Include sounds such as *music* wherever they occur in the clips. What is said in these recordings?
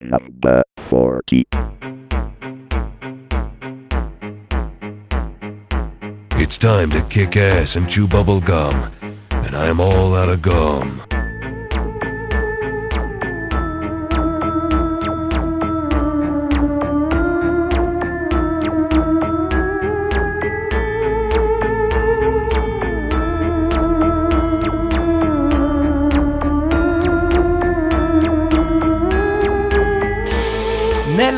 Number 40. It's time to kick ass and chew bubble gum, and I'm all out of gum.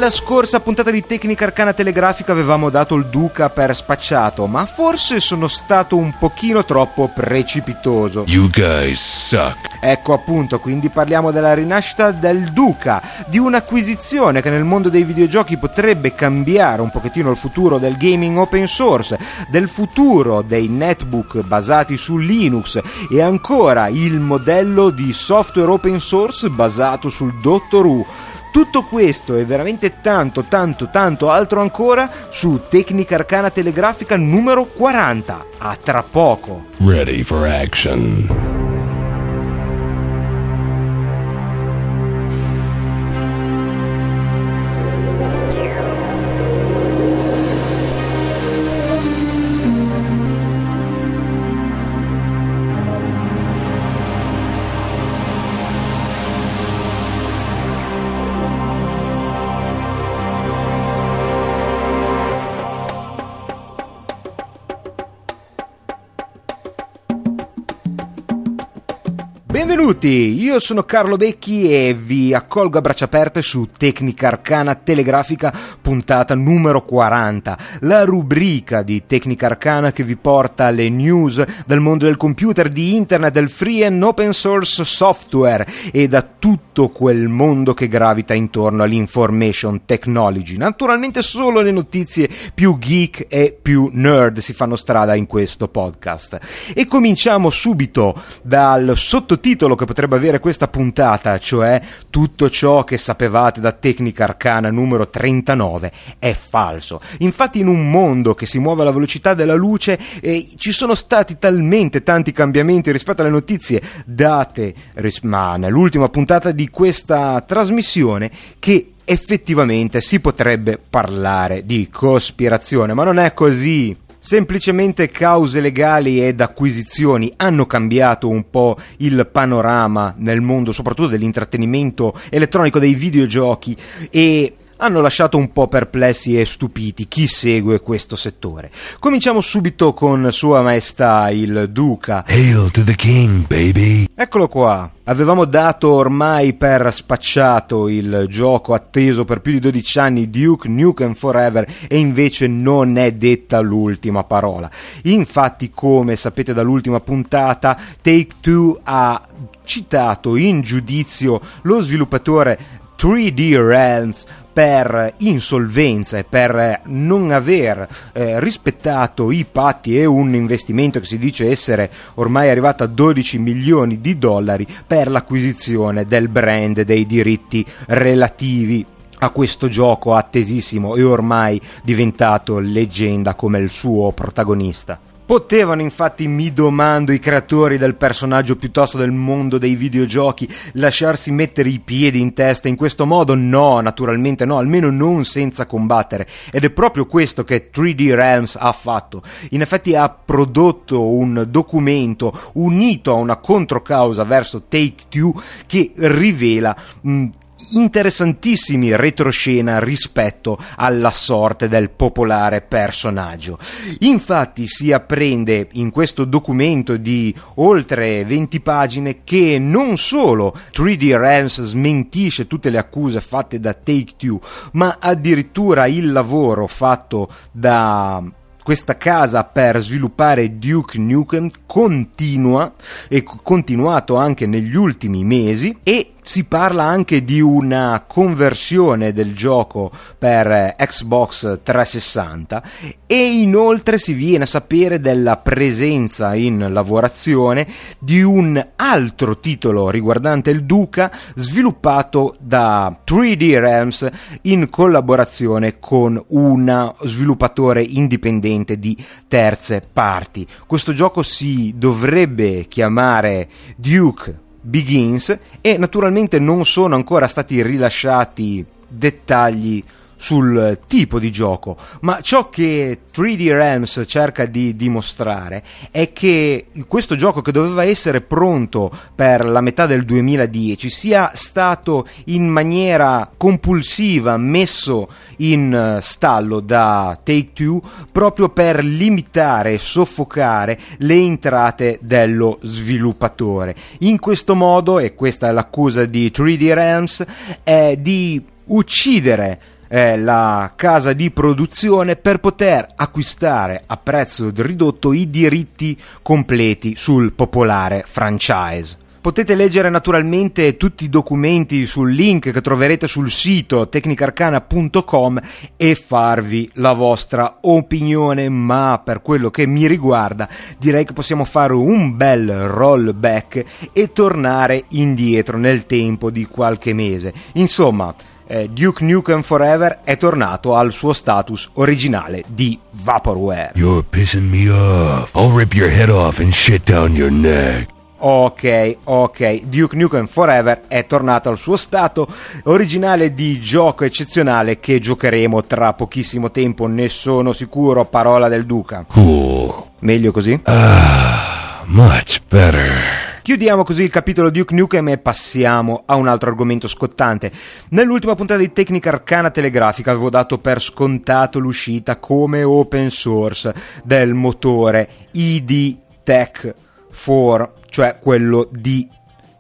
Nella scorsa puntata di Tecnica Arcana Telegrafica avevamo dato il Duca per spacciato, ma forse sono stato un pochino troppo precipitoso. You guys suck. Ecco appunto, quindi parliamo della rinascita del Duca, di un'acquisizione che nel mondo dei videogiochi potrebbe cambiare un pochettino il futuro del gaming open source, del futuro dei netbook basati su Linux e ancora il modello di software open source basato sul Dottor Who. Tutto questo e veramente tanto, tanto, tanto altro ancora su Tecnica Arcana Telegrafica numero 40. A tra poco. Ready for action. Benvenuti, io sono Carlo Becchi e vi accolgo a braccia aperte su Tecnica Arcana Telegrafica puntata numero 40, la rubrica di Tecnica Arcana che vi porta alle news del mondo del computer, di internet, del free and open source software e da tutto quel mondo che gravita intorno all'information technology. Naturalmente solo le notizie più geek e più nerd si fanno strada in questo podcast. E cominciamo subito dal sottotitolo titolo che potrebbe avere questa puntata, cioè tutto ciò che sapevate da Tecnica Arcana numero 39 è falso. Infatti in un mondo che si muove alla velocità della luce eh, ci sono stati talmente tanti cambiamenti rispetto alle notizie date ma nell'ultima puntata di questa trasmissione che effettivamente si potrebbe parlare di cospirazione, ma non è così. Semplicemente cause legali ed acquisizioni hanno cambiato un po' il panorama nel mondo, soprattutto dell'intrattenimento elettronico, dei videogiochi. E hanno lasciato un po' perplessi e stupiti chi segue questo settore. Cominciamo subito con Sua Maestà il Duca. Hail to the king, baby. Eccolo qua. Avevamo dato ormai per spacciato il gioco atteso per più di 12 anni Duke Nukem Forever e invece non è detta l'ultima parola. Infatti, come sapete dall'ultima puntata, Take Two ha citato in giudizio lo sviluppatore 3D Realms per insolvenza e per non aver eh, rispettato i patti e un investimento che si dice essere ormai arrivato a 12 milioni di dollari per l'acquisizione del brand dei diritti relativi a questo gioco attesissimo e ormai diventato leggenda come il suo protagonista. Potevano infatti, mi domando, i creatori del personaggio piuttosto del mondo dei videogiochi lasciarsi mettere i piedi in testa in questo modo? No, naturalmente no, almeno non senza combattere. Ed è proprio questo che 3D Realms ha fatto. In effetti ha prodotto un documento unito a una controcausa verso Take Two che rivela mh, interessantissimi retroscena rispetto alla sorte del popolare personaggio. Infatti si apprende in questo documento di oltre 20 pagine che non solo 3D Realms smentisce tutte le accuse fatte da Take Two, ma addirittura il lavoro fatto da questa casa per sviluppare Duke Nukem continua e continuato anche negli ultimi mesi e si parla anche di una conversione del gioco per Xbox 360 e inoltre si viene a sapere della presenza in lavorazione di un altro titolo riguardante il Duca sviluppato da 3D Realms in collaborazione con un sviluppatore indipendente di terze parti. Questo gioco si dovrebbe chiamare Duke Begins e naturalmente non sono ancora stati rilasciati dettagli sul tipo di gioco, ma ciò che 3D Realms cerca di dimostrare è che questo gioco che doveva essere pronto per la metà del 2010 sia stato in maniera compulsiva messo in eh, stallo da Take Two proprio per limitare e soffocare le entrate dello sviluppatore. In questo modo, e questa è l'accusa di 3D Realms, è di uccidere eh, la casa di produzione per poter acquistare a prezzo ridotto i diritti completi sul popolare franchise. Potete leggere naturalmente tutti i documenti sul link che troverete sul sito tecnicarcana.com e farvi la vostra opinione, ma per quello che mi riguarda direi che possiamo fare un bel rollback e tornare indietro nel tempo di qualche mese. Insomma, eh, Duke Nukem Forever è tornato al suo status originale di Vaporware. You're pissing me off. I'll rip your head off and shit down your neck. Ok, ok, Duke Nukem Forever è tornato al suo stato originale di gioco eccezionale che giocheremo tra pochissimo tempo, ne sono sicuro, parola del Duca. Cool. Meglio così? Ah, much better. Chiudiamo così il capitolo Duke Nukem e passiamo a un altro argomento scottante. Nell'ultima puntata di Tecnica Arcana Telegrafica avevo dato per scontato l'uscita come open source del motore ID Tech 4, cioè quello di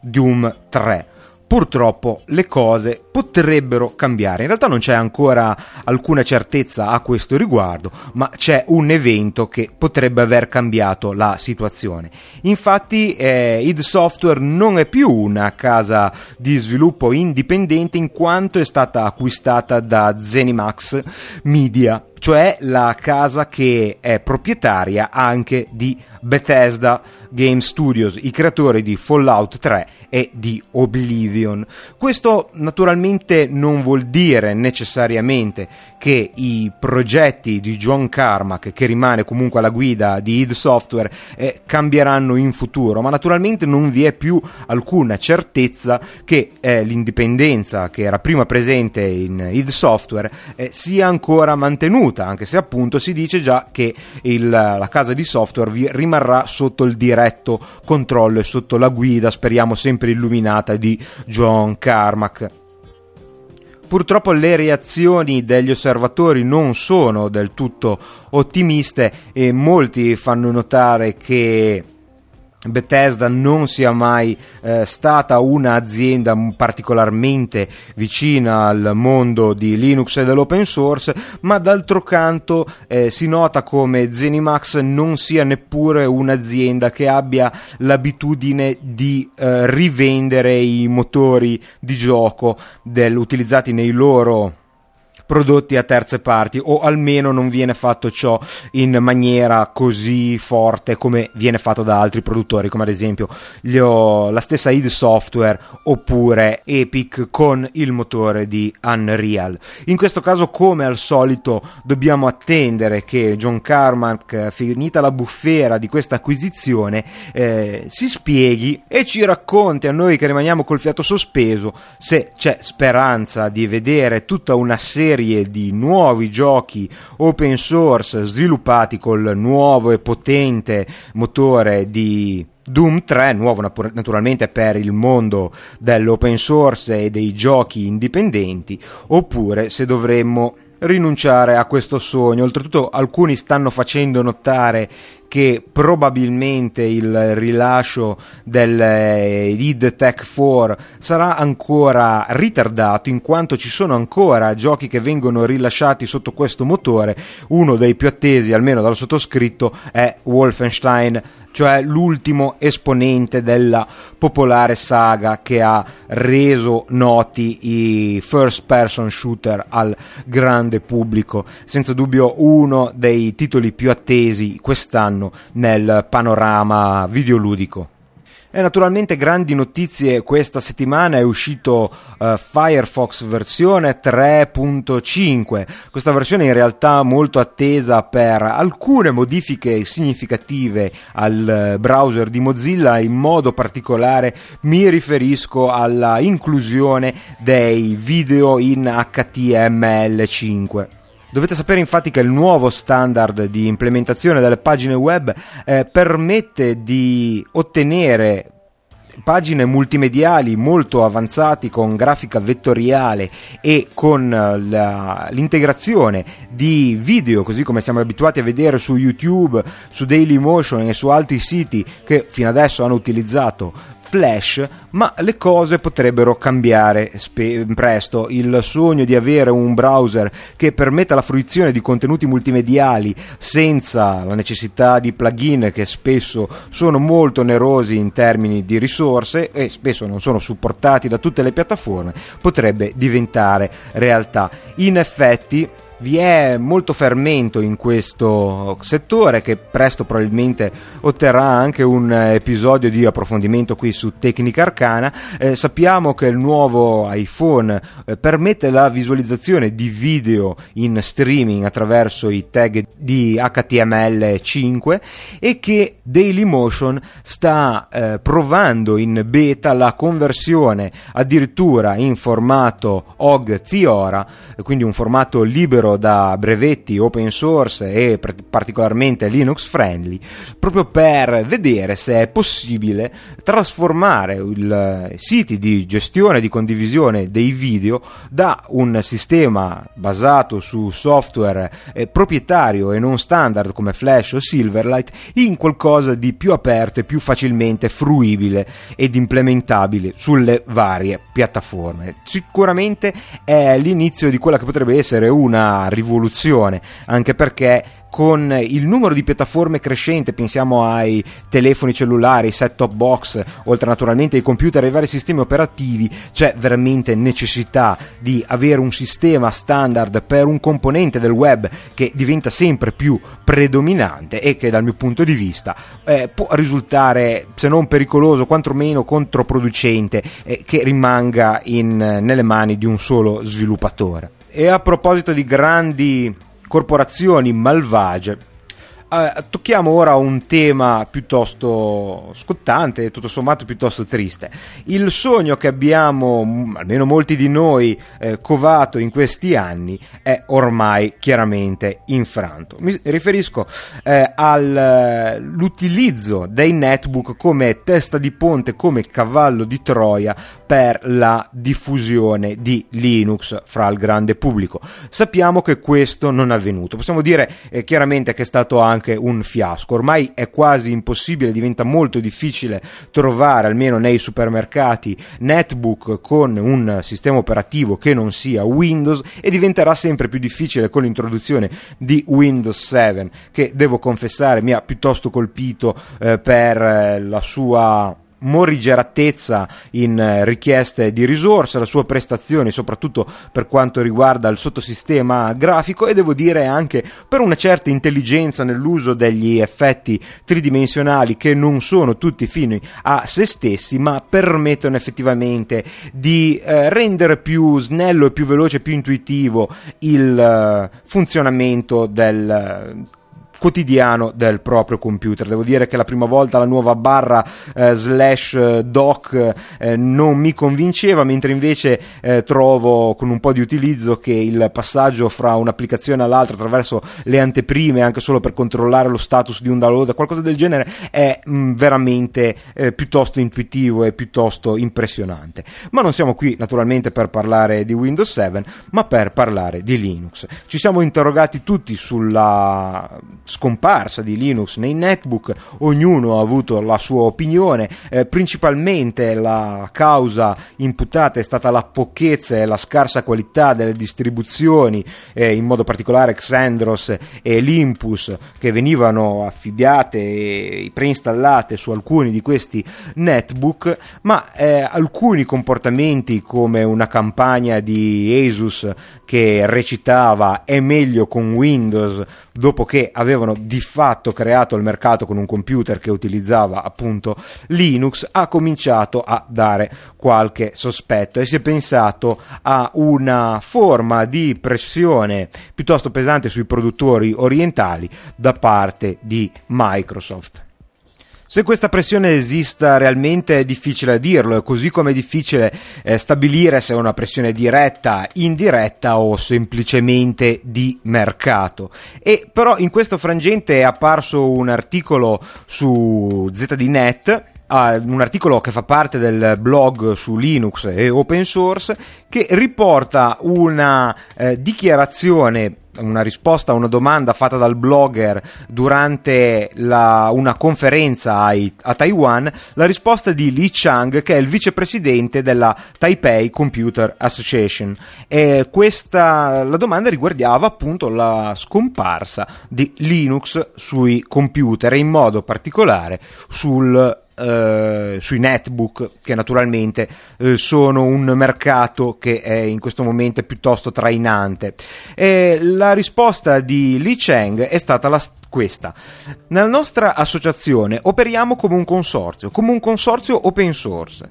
Doom 3 purtroppo le cose potrebbero cambiare. In realtà non c'è ancora alcuna certezza a questo riguardo, ma c'è un evento che potrebbe aver cambiato la situazione. Infatti eh, id Software non è più una casa di sviluppo indipendente in quanto è stata acquistata da Zenimax Media, cioè la casa che è proprietaria anche di Bethesda Game Studios, i creatori di Fallout 3 e di Oblivion. Questo naturalmente non vuol dire necessariamente che i progetti di John Carmack, che rimane comunque alla guida di id Software, eh, cambieranno in futuro, ma naturalmente non vi è più alcuna certezza che eh, l'indipendenza che era prima presente in id Software eh, sia ancora mantenuta, anche se appunto si dice già che il, la casa di software vi rimarrà sotto il diretto controllo e sotto la guida, speriamo sempre illuminata, di John Carmack. Purtroppo le reazioni degli osservatori non sono del tutto ottimiste e molti fanno notare che Bethesda non sia mai eh, stata un'azienda particolarmente vicina al mondo di Linux e dell'open source, ma d'altro canto eh, si nota come Zenimax non sia neppure un'azienda che abbia l'abitudine di eh, rivendere i motori di gioco del, utilizzati nei loro prodotti a terze parti o almeno non viene fatto ciò in maniera così forte come viene fatto da altri produttori come ad esempio ho, la stessa id Software oppure Epic con il motore di Unreal. In questo caso come al solito dobbiamo attendere che John Carmack finita la bufera di questa acquisizione eh, si spieghi e ci racconti a noi che rimaniamo col fiato sospeso se c'è speranza di vedere tutta una serie serie di nuovi giochi open source sviluppati col nuovo e potente motore di Doom 3, nuovo naturalmente per il mondo dell'open source e dei giochi indipendenti, oppure se dovremmo rinunciare a questo sogno. Oltretutto alcuni stanno facendo notare che probabilmente il rilascio del eh, Lead Tech 4 sarà ancora ritardato in quanto ci sono ancora giochi che vengono rilasciati sotto questo motore uno dei più attesi almeno dal sottoscritto è Wolfenstein cioè l'ultimo esponente della popolare saga che ha reso noti i first person shooter al grande pubblico senza dubbio uno dei titoli più attesi quest'anno nel panorama videoludico. E naturalmente grandi notizie questa settimana è uscito uh, Firefox versione 3.5. Questa versione in realtà molto attesa per alcune modifiche significative al browser di Mozilla, in modo particolare mi riferisco alla inclusione dei video in HTML5. Dovete sapere infatti che il nuovo standard di implementazione delle pagine web eh, permette di ottenere pagine multimediali molto avanzati con grafica vettoriale e con eh, la, l'integrazione di video, così come siamo abituati a vedere su YouTube, su Dailymotion e su altri siti che fino adesso hanno utilizzato Flash, ma le cose potrebbero cambiare spe- presto. Il sogno di avere un browser che permetta la fruizione di contenuti multimediali senza la necessità di plugin che spesso sono molto onerosi in termini di risorse e spesso non sono supportati da tutte le piattaforme, potrebbe diventare realtà. In effetti vi è molto fermento in questo settore che presto probabilmente otterrà anche un episodio di approfondimento qui su Tecnica Arcana. Eh, sappiamo che il nuovo iPhone eh, permette la visualizzazione di video in streaming attraverso i tag di HTML5 e che Dailymotion sta eh, provando in beta la conversione addirittura in formato OG Theora, quindi un formato libero libero da brevetti open source e particolarmente Linux friendly, proprio per vedere se è possibile trasformare i siti di gestione e di condivisione dei video da un sistema basato su software eh, proprietario e non standard come Flash o Silverlight in qualcosa di più aperto e più facilmente fruibile ed implementabile sulle varie piattaforme. Sicuramente è l'inizio di quella che potrebbe essere una rivoluzione, anche perché con il numero di piattaforme crescente, pensiamo ai telefoni cellulari, set top box, oltre naturalmente ai computer e ai vari sistemi operativi, c'è veramente necessità di avere un sistema standard per un componente del web che diventa sempre più predominante e che dal mio punto di vista eh, può risultare se non pericoloso quantomeno controproducente eh, che rimanga in, nelle mani di un solo sviluppatore. E a proposito di grandi corporazioni malvagie, Uh, tocchiamo ora un tema piuttosto scottante, tutto sommato piuttosto triste. Il sogno che abbiamo, almeno molti di noi, eh, covato in questi anni è ormai chiaramente infranto. Mi riferisco eh, all'utilizzo dei netbook come testa di ponte, come cavallo di Troia per la diffusione di Linux fra il grande pubblico. Sappiamo che questo non è avvenuto. Possiamo dire eh, chiaramente che è stato anche anche un fiasco. Ormai è quasi impossibile, diventa molto difficile trovare, almeno nei supermercati, netbook con un sistema operativo che non sia Windows e diventerà sempre più difficile con l'introduzione di Windows 7 che devo confessare mi ha piuttosto colpito eh, per eh, la sua morigeratezza in eh, richieste di risorse, la sua prestazione soprattutto per quanto riguarda il sottosistema grafico e devo dire anche per una certa intelligenza nell'uso degli effetti tridimensionali che non sono tutti fini a se stessi ma permettono effettivamente di eh, rendere più snello e più veloce, più intuitivo il eh, funzionamento del quotidiano del proprio computer. Devo dire che la prima volta la nuova barra eh, slash eh, doc eh, non mi convinceva, mentre invece eh, trovo con un po' di utilizzo che il passaggio fra un'applicazione all'altra attraverso le anteprime, anche solo per controllare lo status di un download, qualcosa del genere, è mh, mm, veramente eh, piuttosto intuitivo e piuttosto impressionante. Ma non siamo qui naturalmente per parlare di Windows 7, ma per parlare di Linux. Ci siamo interrogati tutti sulla scomparsa di Linux nei netbook, ognuno ha avuto la sua opinione, eh, principalmente la causa imputata è stata la pochezza e la scarsa qualità delle distribuzioni, eh, in modo particolare Xandros e Limpus che venivano affibbiate e preinstallate su alcuni di questi netbook, ma eh, alcuni comportamenti come una campagna di Asus che recitava è meglio con Windows dopo che aveva avevano di fatto creato il mercato con un computer che utilizzava appunto Linux, ha cominciato a dare qualche sospetto e si è pensato a una forma di pressione piuttosto pesante sui produttori orientali da parte di Microsoft. Se questa pressione esista realmente è difficile dirlo, così come è difficile eh, stabilire se è una pressione diretta, indiretta o semplicemente di mercato. E però in questo frangente è apparso un articolo su ZDNet Uh, un articolo che fa parte del blog su Linux e open source che riporta una eh, dichiarazione una risposta a una domanda fatta dal blogger durante la, una conferenza a, a, Taiwan, la risposta di Li Chang, che è il vicepresidente della Taipei Computer Association. E questa, la domanda riguardava appunto la scomparsa di Linux sui computer e in modo particolare sul eh, sui netbook che naturalmente eh, sono un mercato che è in questo momento piuttosto trainante. E la risposta di Li Cheng è stata la, questa. Nella nostra associazione operiamo come un consorzio, come un consorzio open source.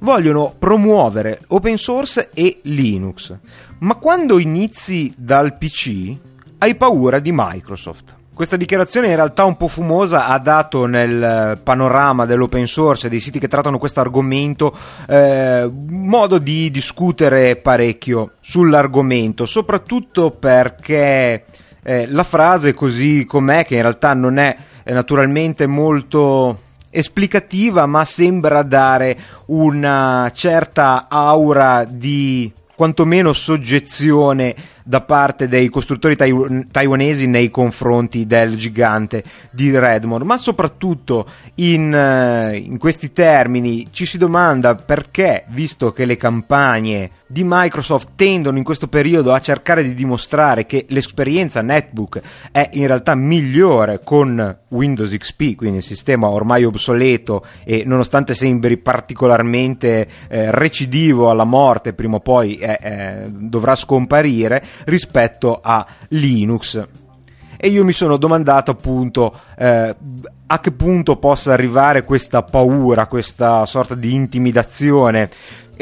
Vogliono promuovere open source e Linux, ma quando inizi dal PC hai paura di Microsoft. Questa dichiarazione in realtà un po' fumosa ha dato nel panorama dell'open source e dei siti che trattano questo argomento eh, modo di discutere parecchio sull'argomento, soprattutto perché eh, la frase così com'è, che in realtà non è naturalmente molto esplicativa, ma sembra dare una certa aura di quantomeno soggezione da parte dei costruttori tai- taiwanesi nei confronti del gigante di Redmond, ma soprattutto in, uh, in questi termini ci si domanda perché, visto che le campagne di Microsoft tendono in questo periodo a cercare di dimostrare che l'esperienza netbook è in realtà migliore con Windows XP, quindi il sistema ormai obsoleto e nonostante sembri particolarmente eh, recidivo alla morte, prima o poi eh, eh, dovrà scomparire, rispetto a Linux. E io mi sono domandato appunto eh, a che punto possa arrivare questa paura, questa sorta di intimidazione,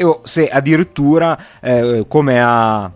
o se addirittura, eh, come ha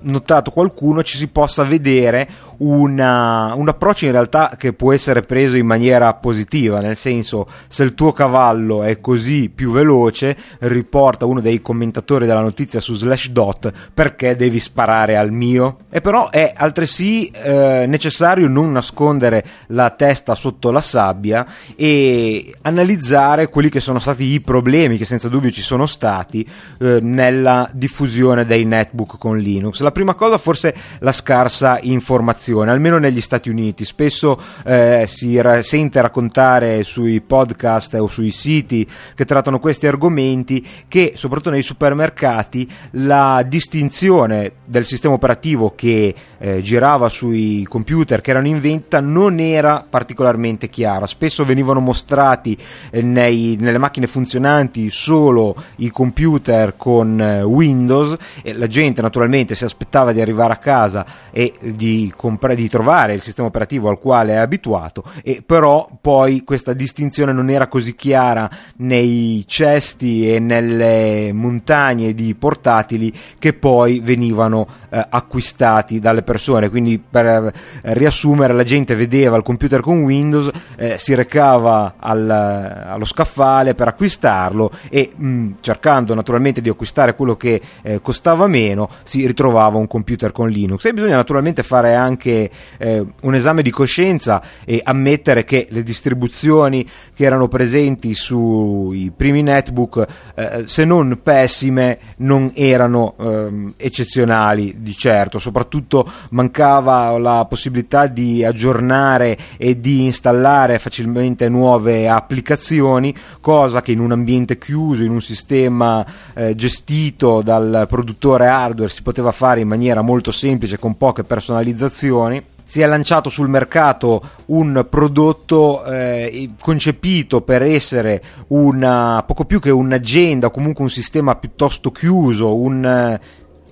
notato qualcuno, ci si possa vedere una, un approccio in realtà che può essere preso in maniera positiva, nel senso se il tuo cavallo è così più veloce, riporta uno dei commentatori della notizia su Slashdot perché devi sparare al mio. E però è altresì eh, necessario non nascondere la testa sotto la sabbia e analizzare quelli che sono stati i problemi che senza dubbio ci sono stati eh, nella diffusione dei netbook con Linux. La prima cosa forse la scarsa informazione informazione, almeno negli Stati Uniti. Spesso eh, si ra- sente raccontare sui podcast o sui siti che trattano questi argomenti che, soprattutto nei supermercati, la distinzione del sistema operativo che eh, girava sui computer che erano in vendita non era particolarmente chiara. Spesso venivano mostrati eh, nei, nelle macchine funzionanti solo i computer con eh, Windows e la gente naturalmente si aspettava di arrivare a casa e di comprare compre- di trovare il sistema operativo al quale è abituato e però poi questa distinzione non era così chiara nei cesti e nelle montagne di portatili che poi venivano eh, acquistati dalle persone. Quindi per eh, riassumere la gente vedeva il computer con Windows eh, si recava al, allo scaffale per acquistarlo e mh, mm, cercando naturalmente di acquistare quello che eh, costava meno si ritrovava un computer con Linux. E bisogna naturalmente fare anche anche eh, un esame di coscienza e ammettere che le distribuzioni che erano presenti sui primi netbook, eh, se non pessime, non erano eh, eccezionali di certo, soprattutto mancava la possibilità di aggiornare e di installare facilmente nuove applicazioni, cosa che in un ambiente chiuso, in un sistema eh, gestito dal produttore hardware si poteva fare in maniera molto semplice con poche personalizzazioni si è lanciato sul mercato un prodotto eh, concepito per essere una, poco più che un'agenda comunque un sistema piuttosto chiuso, un,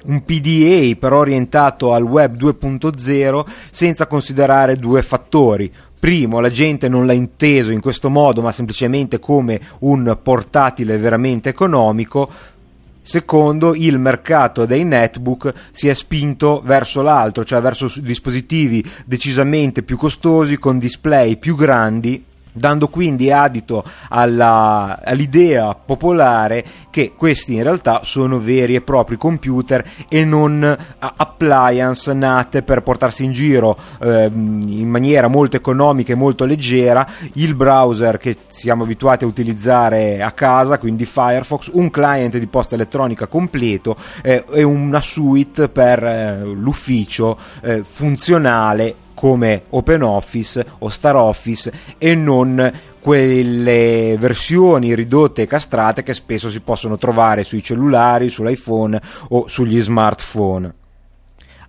un PDA però orientato al web 2.0 senza considerare due fattori. Primo, la gente non l'ha inteso in questo modo, ma semplicemente come un portatile veramente economico. Secondo, il mercato dei netbook si è spinto verso l'altro, cioè verso dispositivi decisamente più costosi, con display più grandi dando quindi adito alla, all'idea popolare che questi in realtà sono veri e propri computer e non appliance nate per portarsi in giro eh, in maniera molto economica e molto leggera il browser che siamo abituati a utilizzare a casa, quindi Firefox, un client di posta elettronica completo eh, e una suite per eh, l'ufficio eh, funzionale come OpenOffice o StarOffice e non quelle versioni ridotte e castrate che spesso si possono trovare sui cellulari, sull'iPhone o sugli smartphone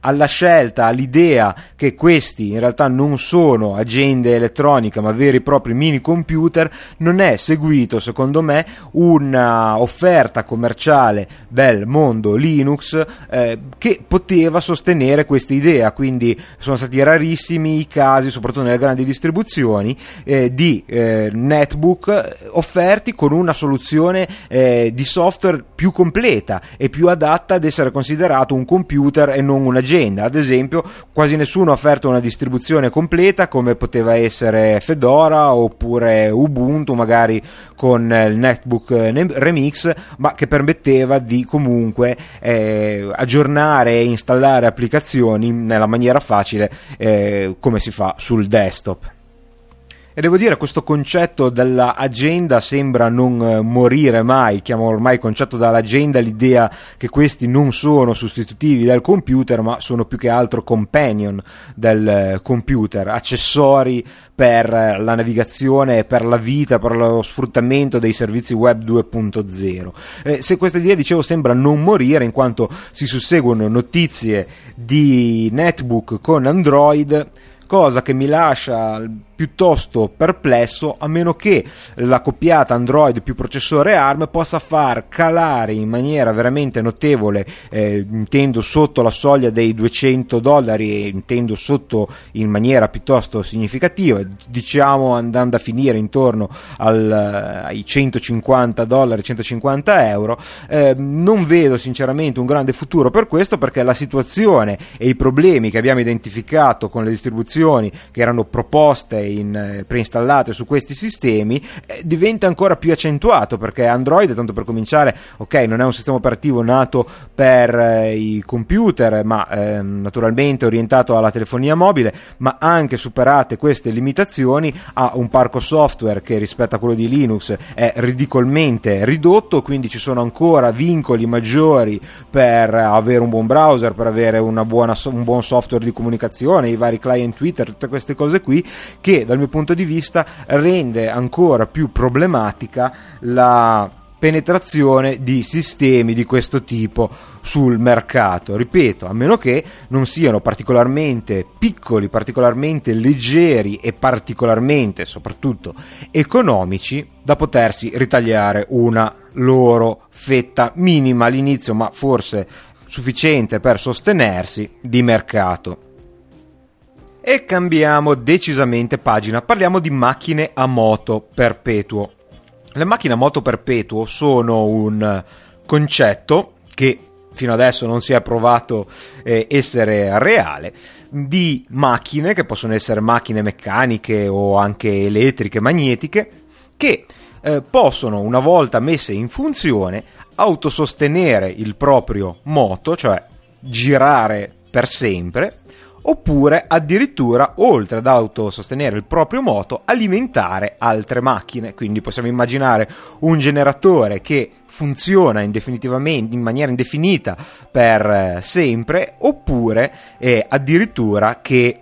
alla scelta, all'idea che questi in realtà non sono agende elettroniche ma veri e propri mini computer, non è seguito secondo me un'offerta commerciale del mondo Linux eh, che poteva sostenere questa idea, quindi sono stati rarissimi i casi, soprattutto nelle grandi distribuzioni, eh, di eh, netbook offerti con una soluzione eh, di software più completa e più adatta ad essere considerato un computer e non un'agenda agenda. Ad esempio, quasi nessuno ha offerto una distribuzione completa come poteva essere Fedora oppure Ubuntu, magari con il netbook Remix, ma che permetteva di comunque eh, aggiornare e installare applicazioni nella maniera facile eh, come si fa sul desktop. E devo dire, questo concetto dell'agenda sembra non eh, morire mai. Chiamo ormai concetto dall'agenda l'idea che questi non sono sostitutivi del computer, ma sono più che altro companion del eh, computer, accessori per eh, la navigazione, per la vita, per lo sfruttamento dei servizi web 2.0. Eh, se questa idea, dicevo, sembra non morire in quanto si susseguono notizie di netbook con Android cosa che mi lascia piuttosto perplesso a meno che la coppiata Android più processore ARM possa far calare in maniera veramente notevole eh, intendo sotto la soglia dei 200 dollari e intendo sotto in maniera piuttosto significativa diciamo andando a finire intorno al, eh, ai 150 dollari 150 euro eh, non vedo sinceramente un grande futuro per questo perché la situazione e i problemi che abbiamo identificato con le distribuzioni che erano proposte in, eh, preinstallate su questi sistemi eh, diventa ancora più accentuato perché Android, tanto per cominciare, ok, non è un sistema operativo nato per eh, i computer, ma eh, naturalmente orientato alla telefonia mobile, ma anche superate queste limitazioni ha un parco software che rispetto a quello di Linux è ridicolmente ridotto, quindi ci sono ancora vincoli maggiori per avere un buon browser, per avere buona, un buon software di comunicazione, i vari client Twitter, tutte queste cose qui che dal mio punto di vista rende ancora più problematica la penetrazione di sistemi di questo tipo sul mercato. Ripeto, a meno che non siano particolarmente piccoli, particolarmente leggeri e particolarmente, soprattutto, economici da potersi ritagliare una loro fetta minima all'inizio, ma forse sufficiente per sostenersi di mercato. E cambiamo decisamente pagina, parliamo di macchine a moto perpetuo. Le macchine a moto perpetuo sono un concetto che fino adesso non si è provato eh, essere reale di macchine che possono essere macchine meccaniche o anche elettriche, magnetiche che eh, possono una volta messe in funzione autosostenere il proprio moto, cioè girare per sempre oppure addirittura, oltre ad autosostenere il proprio moto, alimentare altre macchine. Quindi possiamo immaginare un generatore che funziona in maniera indefinita per eh, sempre, oppure eh, addirittura che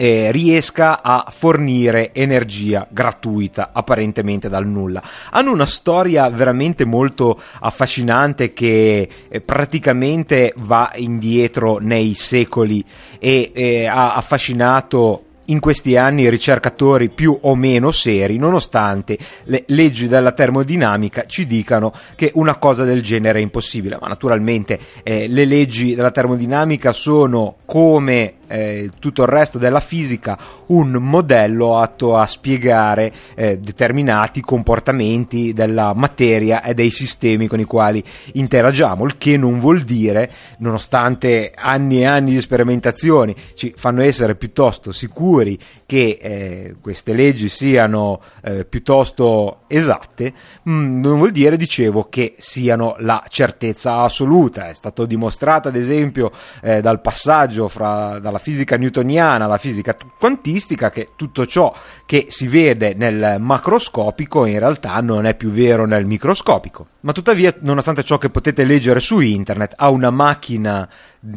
eh, riesca a fornire energia gratuita apparentemente dal nulla. Hanno una storia veramente molto affascinante che eh, praticamente va indietro nei secoli e eh, ha affascinato in questi anni ricercatori più o meno seri, nonostante le leggi della termodinamica ci dicano che una cosa del genere è impossibile. Ma naturalmente eh, le leggi della termodinamica sono come eh, tutto il resto della fisica un modello atto a spiegare eh, determinati comportamenti della materia e dei sistemi con i quali interagiamo, il che non vuol dire, nonostante anni e anni di sperimentazioni ci fanno essere piuttosto sicuri che eh, queste leggi siano eh, piuttosto esatte, mh, mm, non vuol dire, dicevo, che siano la certezza assoluta. È stato dimostrato, ad esempio, eh, dal passaggio fra, dalla fisica newtoniana alla fisica quantistica che tutto ciò che si vede nel macroscopico in realtà non è più vero nel microscopico. Ma tuttavia, nonostante ciò che potete leggere su internet, a una macchina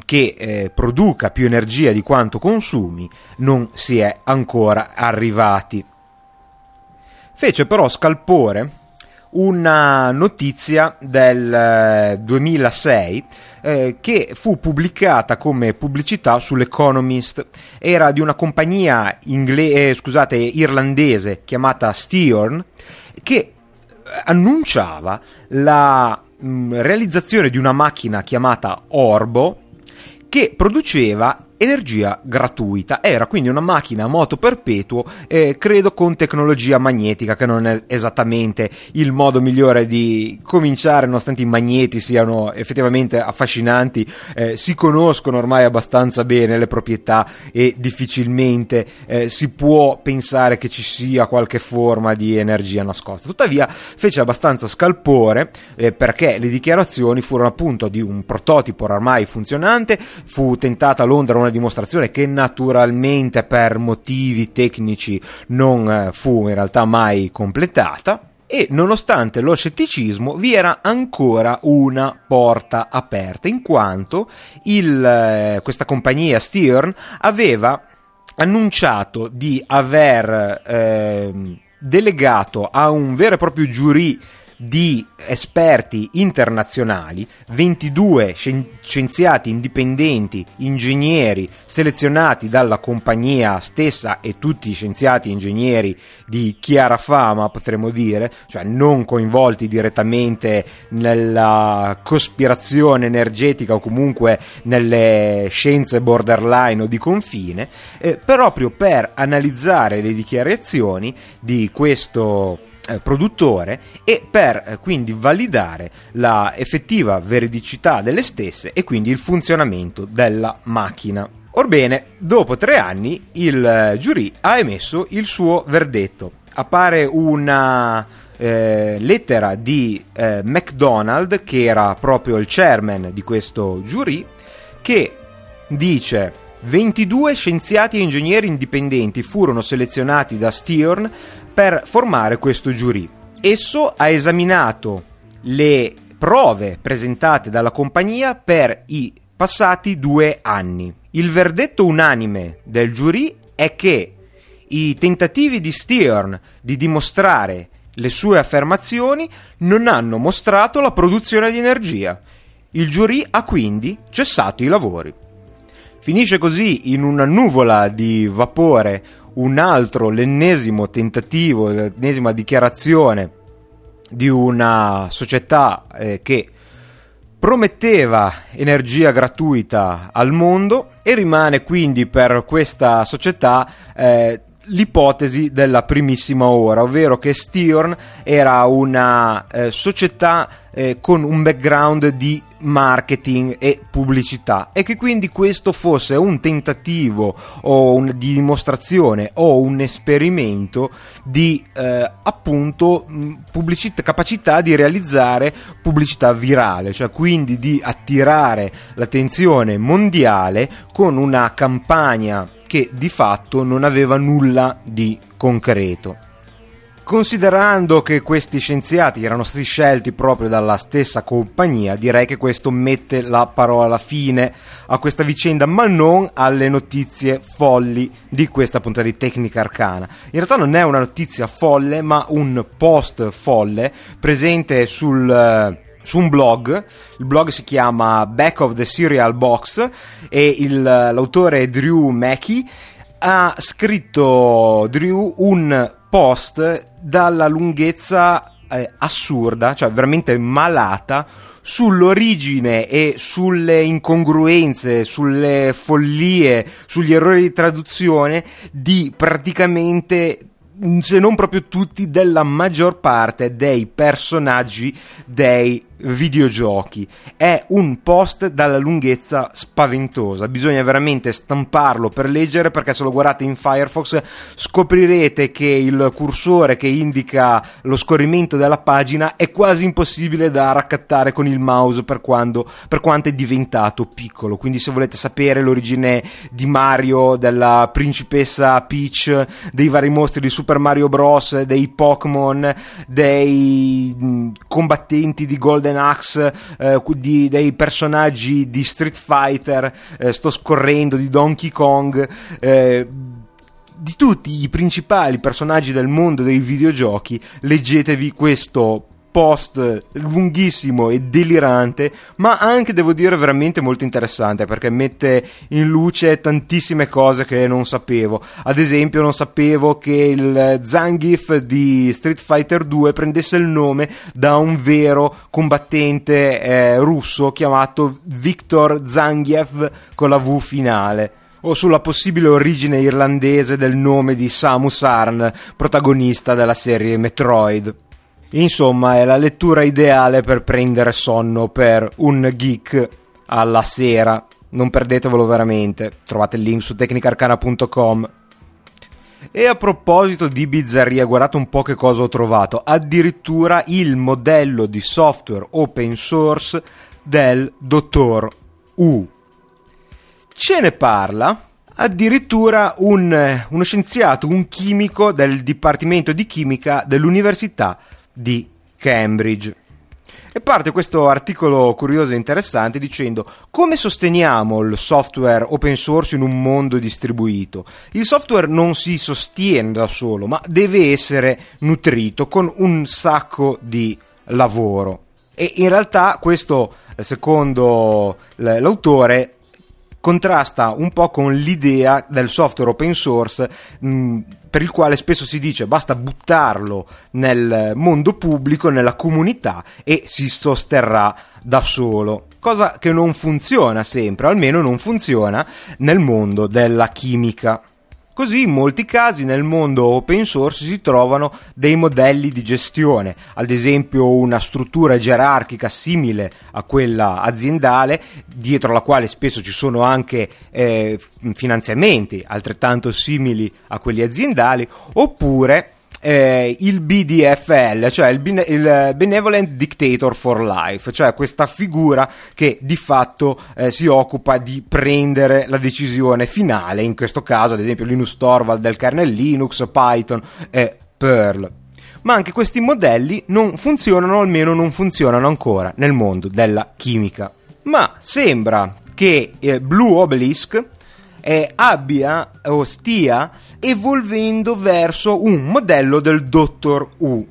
che eh, produca più energia di quanto consumi non si è ancora arrivati. Fece però scalpore una notizia del 2006 eh, eh, che fu pubblicata come pubblicità sull'Economist. Era di una compagnia ingle- eh, scusate, irlandese chiamata Steorn che eh, annunciava la mh, mm, realizzazione di una macchina chiamata Orbo che produceva energia gratuita. Era quindi una macchina a moto perpetuo, eh, credo con tecnologia magnetica, che non è esattamente il modo migliore di cominciare, nonostante i magneti siano effettivamente affascinanti, eh, si conoscono ormai abbastanza bene le proprietà e difficilmente eh, si può pensare che ci sia qualche forma di energia nascosta. Tuttavia fece abbastanza scalpore eh, perché le dichiarazioni furono appunto di un prototipo ormai funzionante, fu tentata a Londra una dimostrazione che naturalmente per motivi tecnici non eh, fu in realtà mai completata e nonostante lo scetticismo vi era ancora una porta aperta in quanto il, eh, questa compagnia Stearn aveva annunciato di aver eh, delegato a un vero e proprio giurì di esperti internazionali, 22 scienziati indipendenti, ingegneri selezionati dalla compagnia stessa e tutti scienziati ingegneri di chiara fama, potremmo dire, cioè non coinvolti direttamente nella cospirazione energetica o comunque nelle scienze borderline o di confine, eh, proprio per analizzare le dichiarazioni di questo eh, produttore e per eh, quindi validare la effettiva veridicità delle stesse e quindi il funzionamento della macchina. Orbene, dopo tre anni il eh, giurì ha emesso il suo verdetto. Appare una eh, lettera di McDonald, che era proprio il chairman di questo giurì, che dice 22 scienziati e ingegneri indipendenti furono selezionati da Stearn per formare questo giurì. Esso ha esaminato le prove presentate dalla compagnia per i passati due anni. Il verdetto unanime del giurì è che i tentativi di Stearn di dimostrare le sue affermazioni non hanno mostrato la produzione di energia. Il giurì ha quindi cessato i lavori. Finisce così in una nuvola di vapore un altro, l'ennesimo tentativo, l'ennesima dichiarazione di una società eh, che prometteva energia gratuita al mondo e rimane quindi per questa società eh, l'ipotesi della primissima ora, ovvero che Steorn era una eh, società eh, con un background di marketing e pubblicità e che quindi questo fosse un tentativo o un, di dimostrazione o un esperimento di eh, appunto pubblicità, capacità di realizzare pubblicità virale, cioè quindi di attirare l'attenzione mondiale con una campagna che di fatto non aveva nulla di concreto. Considerando che questi scienziati erano stati scelti proprio dalla stessa compagnia, direi che questo mette la parola fine a questa vicenda, ma non alle notizie folli di questa puntata di Tecnica Arcana. In realtà non è una notizia folle, ma un post folle presente sul su un blog, il blog si chiama Back of the Serial Box e il, l'autore Drew Mackey. Ha scritto Drew un post dalla lunghezza eh, assurda, cioè veramente malata, sull'origine e sulle incongruenze, sulle follie, sugli errori di traduzione di praticamente se non proprio tutti, della maggior parte dei personaggi dei videogiochi. È un post dalla lunghezza spaventosa, bisogna veramente stamparlo per leggere perché se lo guardate in Firefox scoprirete che il cursore che indica lo scorrimento della pagina è quasi impossibile da raccattare con il mouse per, quando, per quanto è diventato piccolo. Quindi se volete sapere l'origine di Mario, della principessa Peach, dei vari mostri di Super Mario Bros., dei Pokémon, dei combattenti di Golden Golden Axe, eh, di, dei personaggi di Street Fighter, eh, sto scorrendo di Donkey Kong. Eh, di tutti i principali personaggi del mondo dei videogiochi, leggetevi questo post lunghissimo e delirante, ma anche devo dire veramente molto interessante perché mette in luce tantissime cose che non sapevo. Ad esempio, non sapevo che il Zangief di Street Fighter 2 prendesse il nome da un vero combattente eh, russo chiamato Viktor Zangief con la V finale o sulla possibile origine irlandese del nome di Samus Arn, protagonista della serie Metroid. Insomma, è la lettura ideale per prendere sonno per un geek alla sera. Non perdetevelo veramente. Trovate il link su tecnicarcana.com. E a proposito di bizzarria, guardate un po' che cosa ho trovato. Addirittura il modello di software open source del dottor U. Ce ne parla addirittura un, uno scienziato, un chimico del Dipartimento di Chimica dell'Università di Cambridge. E parte questo articolo curioso e interessante dicendo come sosteniamo il software open source in un mondo distribuito. Il software non si sostiene da solo, ma deve essere nutrito con un sacco di lavoro. E in realtà questo, secondo l'autore, contrasta un po' con l'idea del software open source mh, per il quale spesso si dice basta buttarlo nel mondo pubblico, nella comunità e si sosterrà da solo. Cosa che non funziona sempre, almeno non funziona nel mondo della chimica. Così in molti casi nel mondo open source si trovano dei modelli di gestione, ad esempio una struttura gerarchica simile a quella aziendale, dietro la quale spesso ci sono anche eh, finanziamenti altrettanto simili a quelli aziendali, oppure eh, il BDFL, cioè il, bene- il, Benevolent Dictator for Life, cioè questa figura che di fatto eh, si occupa di prendere la decisione finale, in questo caso ad esempio Linus Torvald del kernel Linux, Python e Perl. Ma anche questi modelli non funzionano, almeno non funzionano ancora nel mondo della chimica. Ma sembra che eh, Blue Obelisk eh, abbia o stia evolvendo verso un modello del Dottor U.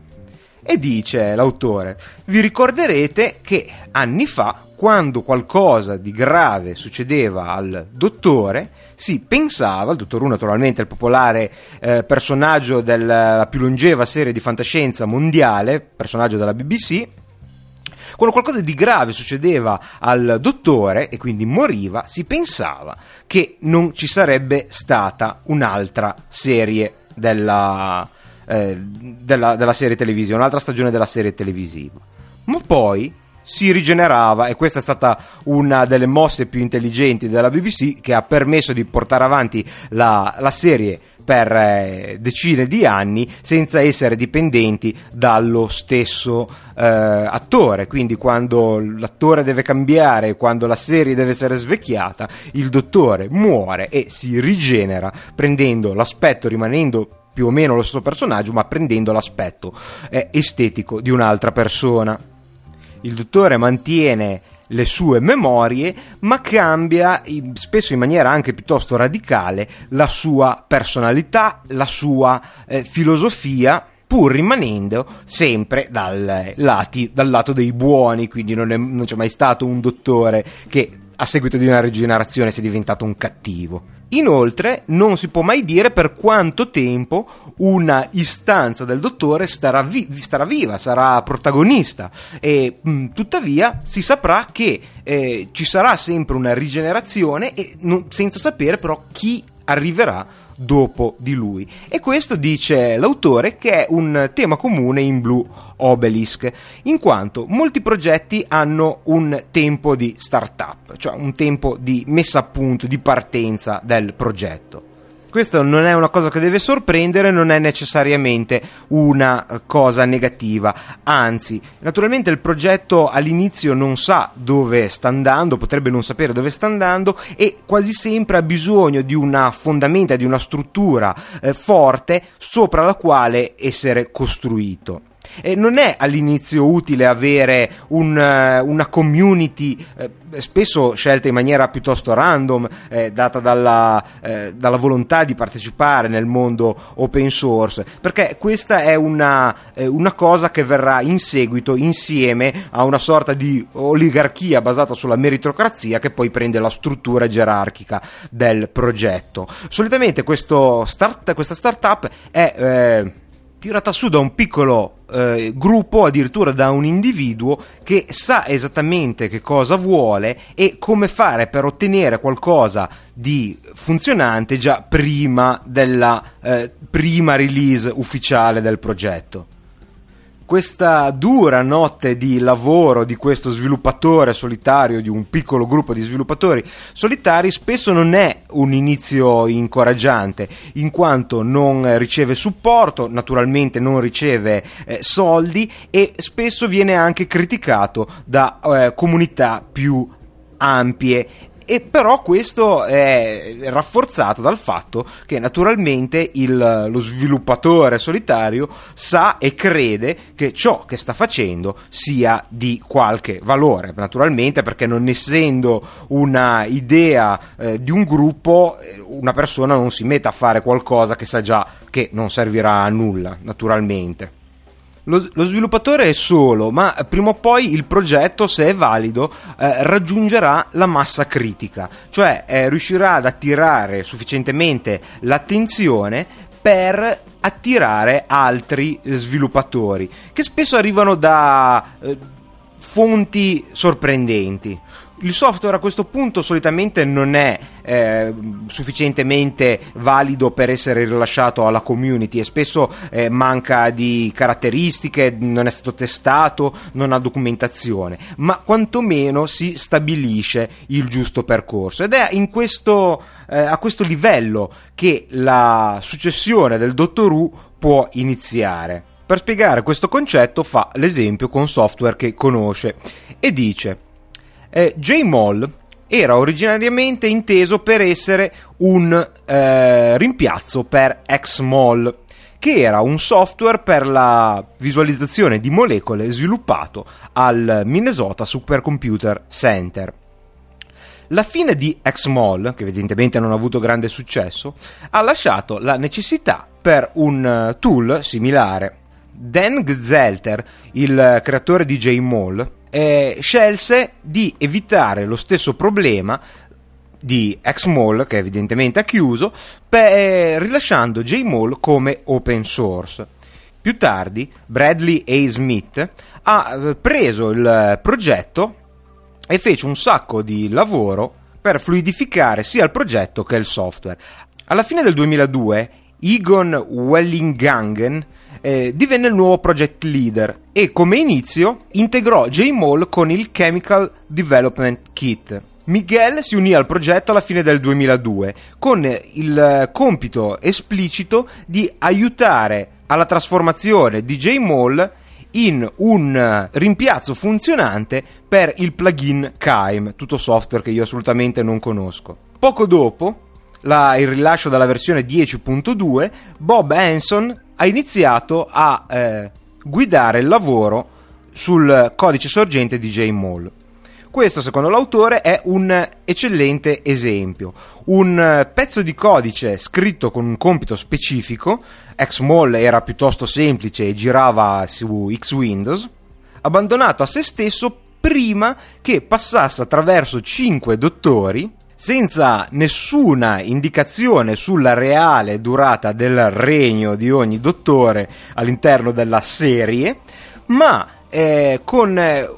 E dice l'autore, vi ricorderete che anni fa, quando qualcosa di grave succedeva al dottore, si pensava, il dottor U naturalmente è il popolare eh, personaggio della più longeva serie di fantascienza mondiale, personaggio della BBC, quando qualcosa di grave succedeva al dottore e quindi moriva, si pensava che non ci sarebbe stata un'altra serie della, eh, della, della serie televisiva, un'altra stagione della serie televisiva. Ma poi si rigenerava e questa è stata una delle mosse più intelligenti della BBC che ha permesso di portare avanti la, la serie per eh, decine di anni senza essere dipendenti dallo stesso eh, attore. Quindi quando l'attore deve cambiare, quando la serie deve essere svecchiata, il dottore muore e si rigenera prendendo l'aspetto, rimanendo più o meno lo stesso personaggio, ma prendendo l'aspetto eh, estetico di un'altra persona. Il dottore mantiene le sue memorie, ma cambia spesso in maniera anche piuttosto radicale la sua personalità, la sua eh, filosofia pur rimanendo sempre dal, lati, dal, lato dei buoni, quindi non, è, non, c'è mai stato un dottore che a seguito di una rigenerazione sia diventato un cattivo. Inoltre non si può mai dire per quanto tempo una istanza del dottore starà, vi- starà viva, sarà protagonista e mh, tuttavia si saprà che eh, ci sarà sempre una rigenerazione non, senza sapere però chi arriverà dopo di lui. E questo dice l'autore che è un tema comune in Blue Obelisk, in quanto molti progetti hanno un tempo di startup, cioè un tempo di messa a punto, di partenza del progetto. Questo non è una cosa che deve sorprendere, non è necessariamente una eh, cosa negativa, anzi, naturalmente il progetto all'inizio non sa dove sta andando, potrebbe non sapere dove sta andando e quasi sempre ha bisogno di una fondamenta, di una struttura eh, forte sopra la quale essere costruito. E non è all'inizio utile avere un, uh, una community eh, spesso scelta in maniera piuttosto random, eh, data dalla, eh, dalla, volontà di partecipare nel mondo open source, perché questa è una, eh, una cosa che verrà in seguito insieme a una sorta di oligarchia basata sulla meritocrazia che poi prende la struttura gerarchica del progetto. Solitamente start, questa startup è eh, tirata su da un piccolo eh, gruppo, addirittura da un individuo che sa esattamente che cosa vuole e come fare per ottenere qualcosa di funzionante già prima della eh, prima release ufficiale del progetto questa dura notte di lavoro di questo sviluppatore solitario, di un piccolo gruppo di sviluppatori solitari, spesso non è un inizio incoraggiante, in quanto non riceve supporto, naturalmente non riceve eh, soldi e spesso viene anche criticato da eh, comunità più ampie e però questo è rafforzato dal fatto che naturalmente il, lo sviluppatore solitario sa e crede che ciò che sta facendo sia di qualche valore, naturalmente perché non essendo una idea eh, di un gruppo, eh, una persona non si mette a fare qualcosa che sa già che non servirà a nulla, naturalmente. Lo, lo, sviluppatore è solo, ma prima o poi il progetto, se è valido, eh, raggiungerà la massa critica, cioè eh, riuscirà ad attirare sufficientemente l'attenzione per attirare altri sviluppatori, che spesso arrivano da eh, fonti sorprendenti il software a questo punto solitamente non è eh, sufficientemente valido per essere rilasciato alla community e spesso eh, manca di caratteristiche, non è stato testato, non ha documentazione, ma quantomeno si stabilisce il giusto percorso ed è questo, eh, a questo livello che la successione del Dottor Who può iniziare. Per spiegare questo concetto fa l'esempio con software che conosce e dice eh, JMOL era originariamente inteso per essere un eh, rimpiazzo per XMOL, che era un software per la visualizzazione di molecole sviluppato al Minnesota Supercomputer Center. La fine di XMOL, che evidentemente non ha avuto grande successo, ha lasciato la necessità per un eh, tool similare. Dan Gzelter, il creatore di JMOL, eh, scelse di evitare lo stesso problema di XMall, che evidentemente ha chiuso, per, eh, rilasciando JMall come open source. Più tardi, Bradley A. Smith ha eh, preso il progetto e fece un sacco di lavoro per fluidificare sia il progetto che il software. Alla fine del 2002, Egon Wellingangen eh, divenne il nuovo project leader e come inizio integrò JMall con il Chemical Development Kit. Miguel si unì al progetto alla fine del 2002 con il compito esplicito di aiutare alla trasformazione di JMall in un rimpiazzo funzionante per il plugin Kime, tutto software che io assolutamente non conosco. Poco dopo la, il rilascio della versione 10.2, Bob Hanson ha iniziato a eh, guidare il lavoro sul codice sorgente di JMall. Questo, secondo l'autore, è un eccellente esempio. Un pezzo di codice scritto con un compito specifico, XMall era piuttosto semplice e girava su X Windows, abbandonato a se stesso prima che passasse attraverso cinque dottori senza nessuna indicazione sulla reale durata del regno di ogni dottore all'interno della serie, ma eh, con eh,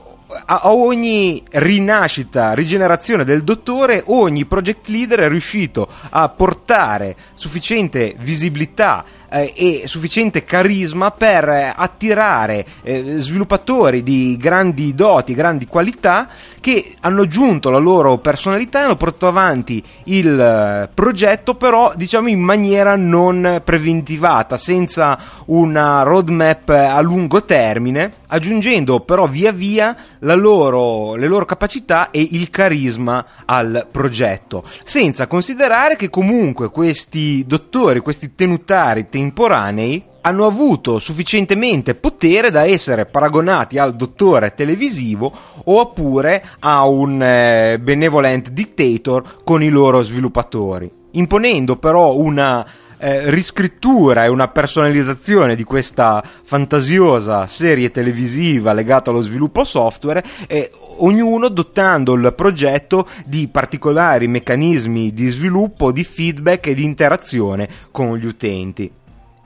a ogni rinascita, rigenerazione del dottore, ogni project leader è riuscito a portare sufficiente visibilità eh, e sufficiente carisma per eh, attirare eh, sviluppatori di grandi doti, grandi qualità che hanno aggiunto la loro personalità e hanno portato avanti il eh, progetto però diciamo in maniera non preventivata, senza una roadmap a lungo termine, aggiungendo però via via loro, le loro capacità e il carisma al progetto, senza considerare che comunque questi dottori, questi tenutari, contemporanei hanno avuto sufficientemente potere da essere paragonati al dottore televisivo oppure a un eh, benevolent dictator con i loro sviluppatori, imponendo però una eh, riscrittura e una personalizzazione di questa fantasiosa serie televisiva legata allo sviluppo software, eh, ognuno dotando il progetto di particolari meccanismi di sviluppo, di feedback e di interazione con gli utenti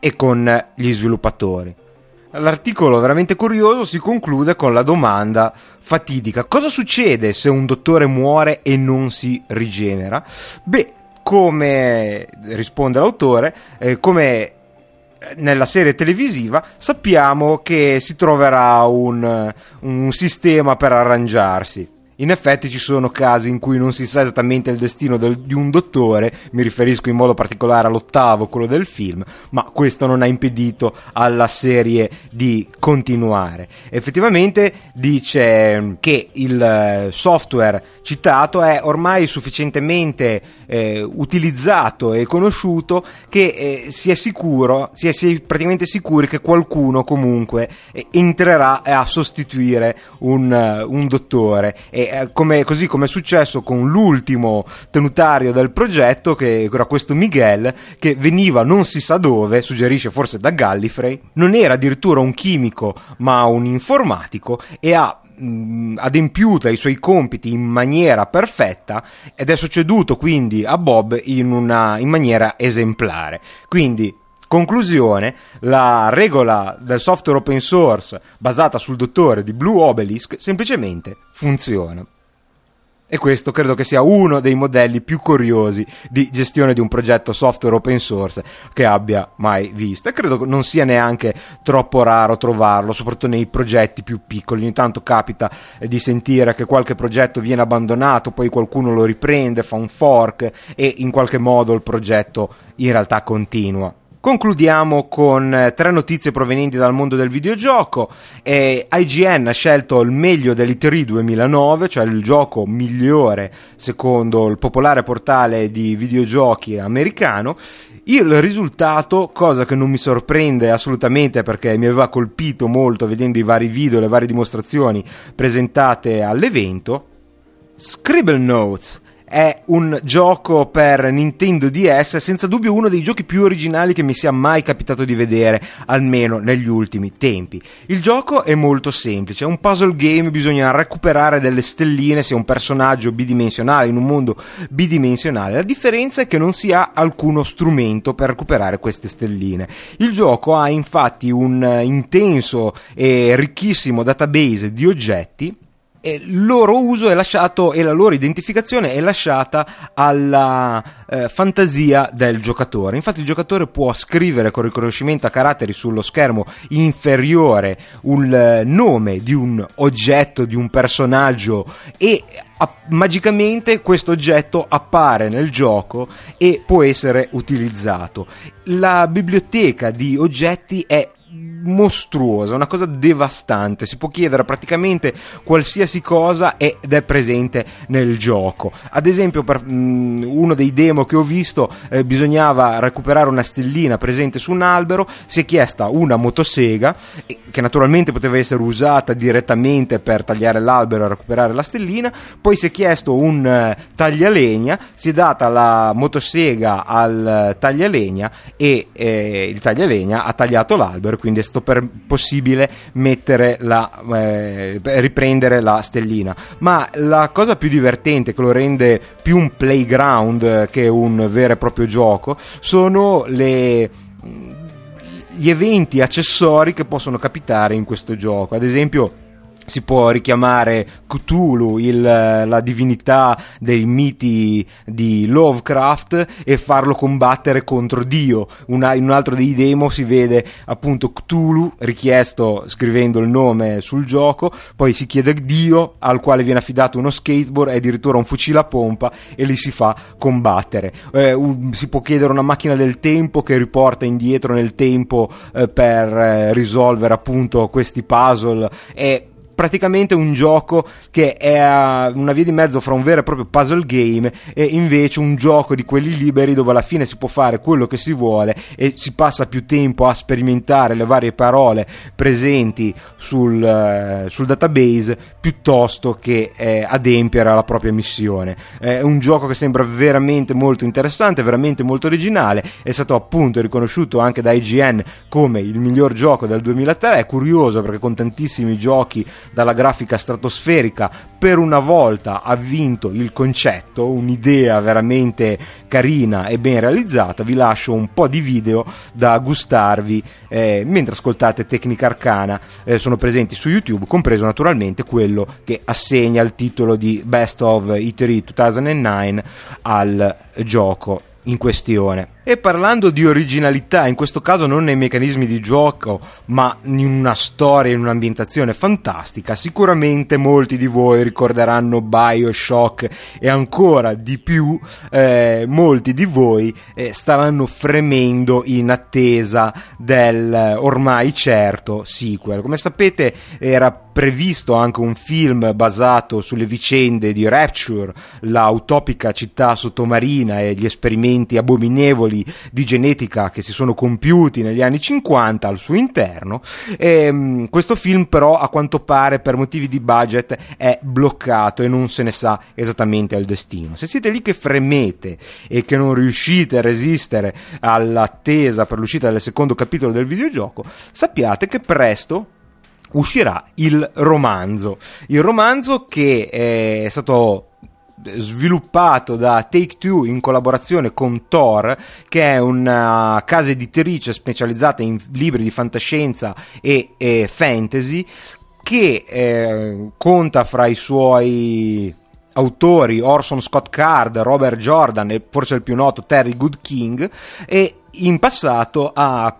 e con gli sviluppatori. L'articolo veramente curioso si conclude con la domanda fatidica: cosa succede se un dottore muore e non si rigenera? Beh, come risponde l'autore, eh, come nella serie televisiva sappiamo che si troverà un, un sistema per arrangiarsi in effetti ci sono casi in cui non si sa esattamente il destino del, di un dottore, mi riferisco in modo particolare all'ottavo, quello del film, ma questo non ha impedito alla serie di continuare. Effettivamente dice che il eh, software citato è ormai sufficientemente eh, utilizzato e conosciuto che eh, si è sicuro, si è, si è praticamente sicuri che qualcuno comunque eh, entrerà a sostituire un, uh, un dottore. E eh, come, così come è successo con l'ultimo tenutario del progetto, che era questo Miguel, che veniva non si sa dove, suggerisce forse da Gallifrey, non era addirittura un chimico ma un informatico e ha adempiuto i suoi compiti in maniera perfetta ed è succeduto quindi a Bob in, una, in maniera esemplare. Quindi Conclusione, la regola del software open source basata sul dottore di Blue Obelisk semplicemente funziona. E questo credo che sia uno dei modelli più curiosi di gestione di un progetto software open source che abbia mai visto. E credo non sia neanche troppo raro trovarlo, soprattutto nei progetti più piccoli. Ogni tanto capita eh, di sentire che qualche progetto viene abbandonato, poi qualcuno lo riprende, fa un fork e in qualche modo il progetto in realtà continua. Concludiamo con eh, tre notizie provenienti dal mondo del videogioco. Eh, IGN ha scelto il meglio dell'E3 2009, cioè il gioco migliore secondo il popolare portale di videogiochi americano. Il risultato, cosa che non mi sorprende assolutamente perché mi aveva colpito molto vedendo i vari video, le varie dimostrazioni presentate all'evento, Scribble Notes è un gioco per Nintendo DS, senza dubbio uno dei giochi più originali che mi sia mai capitato di vedere, almeno negli ultimi tempi. Il gioco è molto semplice, è un puzzle game, bisogna recuperare delle stelline, sia un personaggio bidimensionale in un mondo bidimensionale. La differenza è che non si ha alcuno strumento per recuperare queste stelline. Il gioco ha infatti un intenso e ricchissimo database di oggetti il loro uso è lasciato e la loro identificazione è lasciata alla eh, fantasia del giocatore. Infatti il giocatore può scrivere con riconoscimento a caratteri sullo schermo inferiore un eh, nome di un oggetto, di un personaggio e a- magicamente questo oggetto appare nel gioco e può essere utilizzato. La biblioteca di oggetti è mostruosa, una cosa devastante. Si può chiedere praticamente qualsiasi cosa ed è presente nel gioco. Ad esempio, per mm, uno dei demo che ho visto, eh, bisognava recuperare una stellina presente su un albero. Si è chiesta una motosega, che naturalmente poteva essere usata direttamente per tagliare l'albero e recuperare la stellina. Poi si è chiesto un uh, taglialegna, si è data la motosega al uh, taglialegna e eh, il taglialegna ha tagliato l'albero, quindi è questo per possibile mettere la, eh, riprendere la stellina. Ma la cosa più divertente che lo rende più un playground che un vero e proprio gioco sono le gli eventi accessori che possono capitare in questo gioco. Ad esempio, si può richiamare Cthulhu, il, la divinità dei miti di Lovecraft, e farlo combattere contro Dio. Una, in un altro dei demo si vede appunto Cthulhu richiesto scrivendo il nome sul gioco, poi si chiede Dio al quale viene affidato uno skateboard e addirittura un fucile a pompa e li si fa combattere. Eh, un, si può chiedere una macchina del tempo che riporta indietro nel tempo eh, per eh, risolvere appunto questi puzzle e praticamente un gioco che è una via di mezzo fra un vero e proprio puzzle game e invece un gioco di quelli liberi dove alla fine si può fare quello che si vuole e si passa più tempo a sperimentare le varie parole presenti sul, uh, sul database piuttosto che eh, adempiere alla propria missione. È un gioco che sembra veramente molto interessante, veramente molto originale, è stato appunto riconosciuto anche da IGN come il miglior gioco del 2003, è curioso perché con tantissimi giochi dalla grafica stratosferica, per una volta ha vinto il concetto, un'idea veramente carina e ben realizzata. Vi lascio un po' di video da gustarvi eh, mentre ascoltate Tecnica Arcana, eh, sono presenti su YouTube, compreso naturalmente quello che assegna il titolo di Best of E3 2009 al gioco in questione. E parlando di originalità, in questo caso non nei meccanismi di gioco, ma in una storia, in un'ambientazione fantastica, sicuramente molti di voi ricorderanno Bioshock e ancora di più eh, molti di voi eh, staranno fremendo in attesa del ormai certo sequel. Come sapete era previsto anche un film basato sulle vicende di Rapture, la utopica città sottomarina e gli esperimenti abominevoli di genetica che si sono compiuti negli anni 50 al suo interno. E, ehm, questo film però a quanto pare per motivi di budget è bloccato e non se ne sa esattamente il destino. Se siete lì che fremete e che non riuscite a resistere all'attesa per l'uscita del secondo capitolo del videogioco, sappiate che presto uscirà il romanzo. Il romanzo che è stato sviluppato da Take Two in collaborazione con Thor, che è una casa editrice specializzata in libri di fantascienza e, e fantasy, che eh, conta fra i suoi autori Orson Scott Card, Robert Jordan e forse il più noto Terry Good King e in passato ha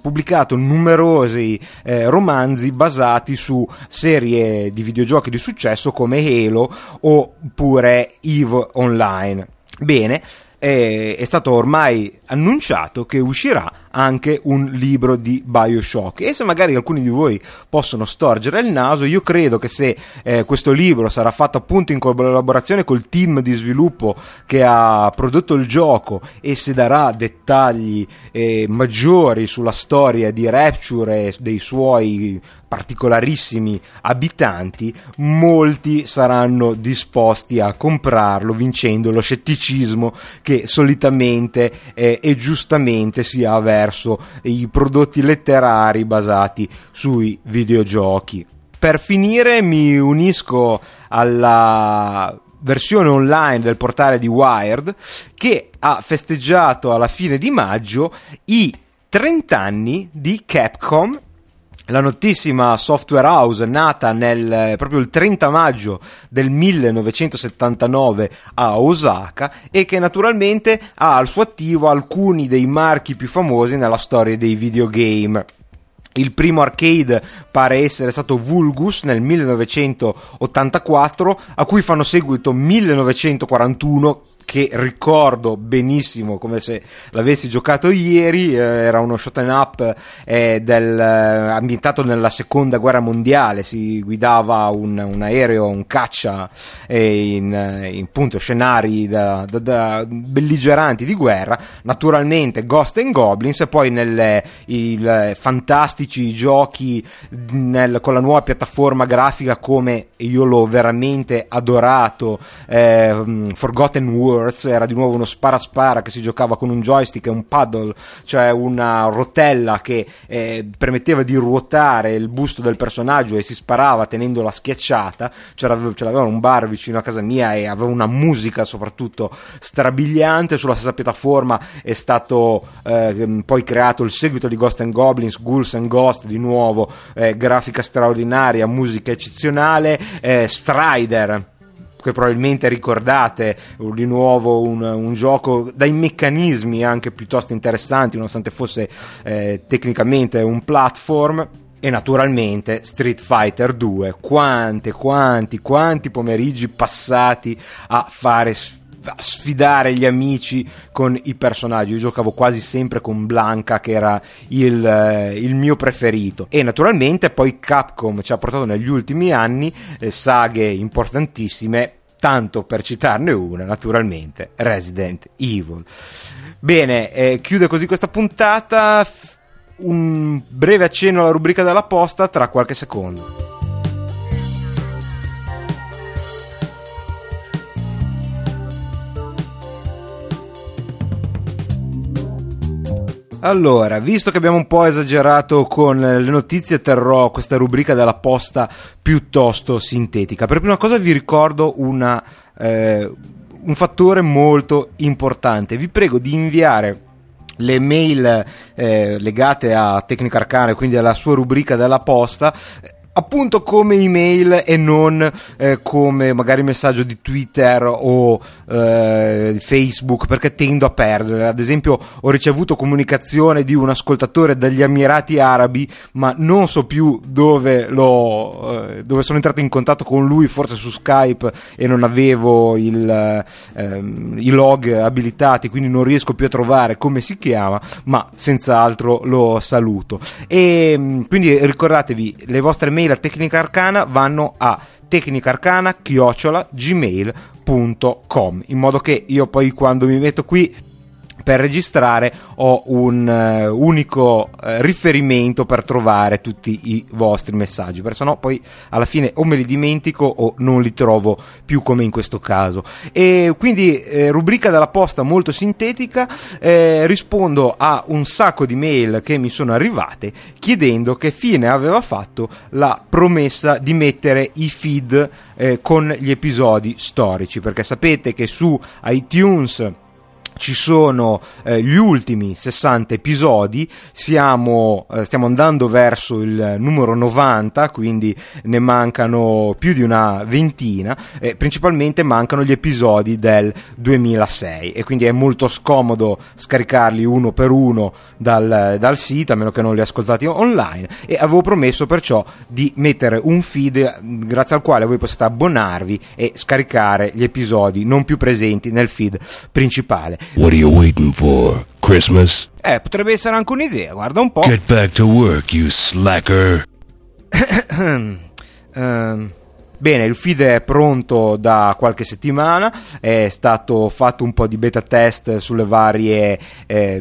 pubblicato numerosi eh, romanzi basati su serie di videogiochi di successo come Halo oppure EVE Online. Bene, è, è stato ormai annunciato che uscirà anche un libro di Bioshock. E se magari alcuni di voi possono storgere il naso io credo che se eh, questo libro sarà fatto appunto in collaborazione col team di sviluppo che ha prodotto il gioco e se darà dettagli eh, maggiori sulla storia di Rapture e dei suoi particolarissimi abitanti, molti saranno disposti a comprarlo vincendo lo scetticismo che solitamente eh, e giustamente si ha verso i prodotti letterari basati sui videogiochi. Per finire mi unisco alla versione online del portale di Wired che ha festeggiato alla fine di maggio i 30 anni di Capcom la notissima software house nata nel, proprio il 30 maggio del 1979 a Osaka e che naturalmente ha al suo attivo alcuni dei marchi più famosi nella storia dei videogame. Il primo arcade pare essere stato Vulgus nel 1984, a cui fanno seguito 1941 che ricordo benissimo come se l'avessi giocato ieri, eh, era uno shot and up eh, del, eh, ambientato nella seconda guerra mondiale, si guidava un, un aereo, un caccia eh, in, in appunto scenari da, da, da, belligeranti di guerra, naturalmente Ghost and Goblins e poi il, fantastici giochi nel, con la nuova piattaforma grafica come io l'ho veramente adorato, eh, Forgotten World Words era di nuovo uno spara-spara che si giocava con un joystick e un paddle, cioè una rotella che eh, permetteva di ruotare il busto del personaggio e si sparava tenendola schiacciata. C'era, ce l'aveva un bar vicino a casa mia e aveva una musica soprattutto strabiliante. Sulla stessa piattaforma è stato eh, poi creato il seguito di Ghost and Goblins, Ghouls and Ghost, di nuovo eh, grafica straordinaria, musica eccezionale, eh, Strider che probabilmente ricordate di nuovo un, un, gioco dai meccanismi anche piuttosto interessanti nonostante fosse eh, tecnicamente un platform e naturalmente Street Fighter 2 quanti quanti quanti pomeriggi passati a fare a sfidare gli amici con i personaggi. Io giocavo quasi sempre con Blanca, che era il, eh, il mio preferito. E naturalmente poi Capcom ci ha portato negli ultimi anni eh, saghe importantissime. Tanto per citarne una, naturalmente, Resident Evil. Bene, eh, chiude così questa puntata. Un breve accenno alla rubrica della posta tra qualche secondo. Allora, visto che abbiamo un po' esagerato con le notizie, terrò questa rubrica della posta piuttosto sintetica. Per prima cosa vi ricordo una, eh, un fattore molto importante. Vi prego di inviare le mail eh, legate a Tecnica Arcane, quindi alla sua rubrica della posta, appunto come email e non eh, come magari messaggio di Twitter o eh, Facebook perché tendo a perdere. Ad esempio ho ricevuto comunicazione di un ascoltatore dagli Emirati Arabi ma non so più dove, eh, dove sono entrato in contatto con lui, forse su Skype e non avevo il, ehm, i log abilitati quindi non riesco più a trovare come si chiama ma senz'altro lo saluto. E quindi ricordatevi le vostre mail mail a Tecnica Arcana vanno a tecnicarcana-gmail.com in modo che io poi quando mi metto qui per registrare ho un uh, unico uh, riferimento per trovare tutti i vostri messaggi, perché sennò poi alla fine o me li dimentico o non li trovo più come in questo caso. E quindi eh, rubrica della posta molto sintetica, eh, rispondo a un sacco di mail che mi sono arrivate chiedendo che fine aveva fatto la promessa di mettere i feed eh, con gli episodi storici, perché sapete che su iTunes ci sono eh, gli ultimi 60 episodi, siamo, eh, stiamo andando verso il numero 90, quindi ne mancano più di una ventina, eh, principalmente mancano gli episodi del 2006 e quindi è molto scomodo scaricarli uno per uno dal, dal sito, a meno che non li ascoltati online. E avevo promesso perciò di mettere un feed grazie al quale voi possiate abbonarvi e scaricare gli episodi non più presenti nel feed principale. What are you waiting for? Christmas? Eh, potrebbe essere anche un'idea, guarda un po'. Get back to work, you slacker. um, *coughs* Bene, il feed è pronto da qualche settimana, è stato fatto un po' di beta test sulle varie eh,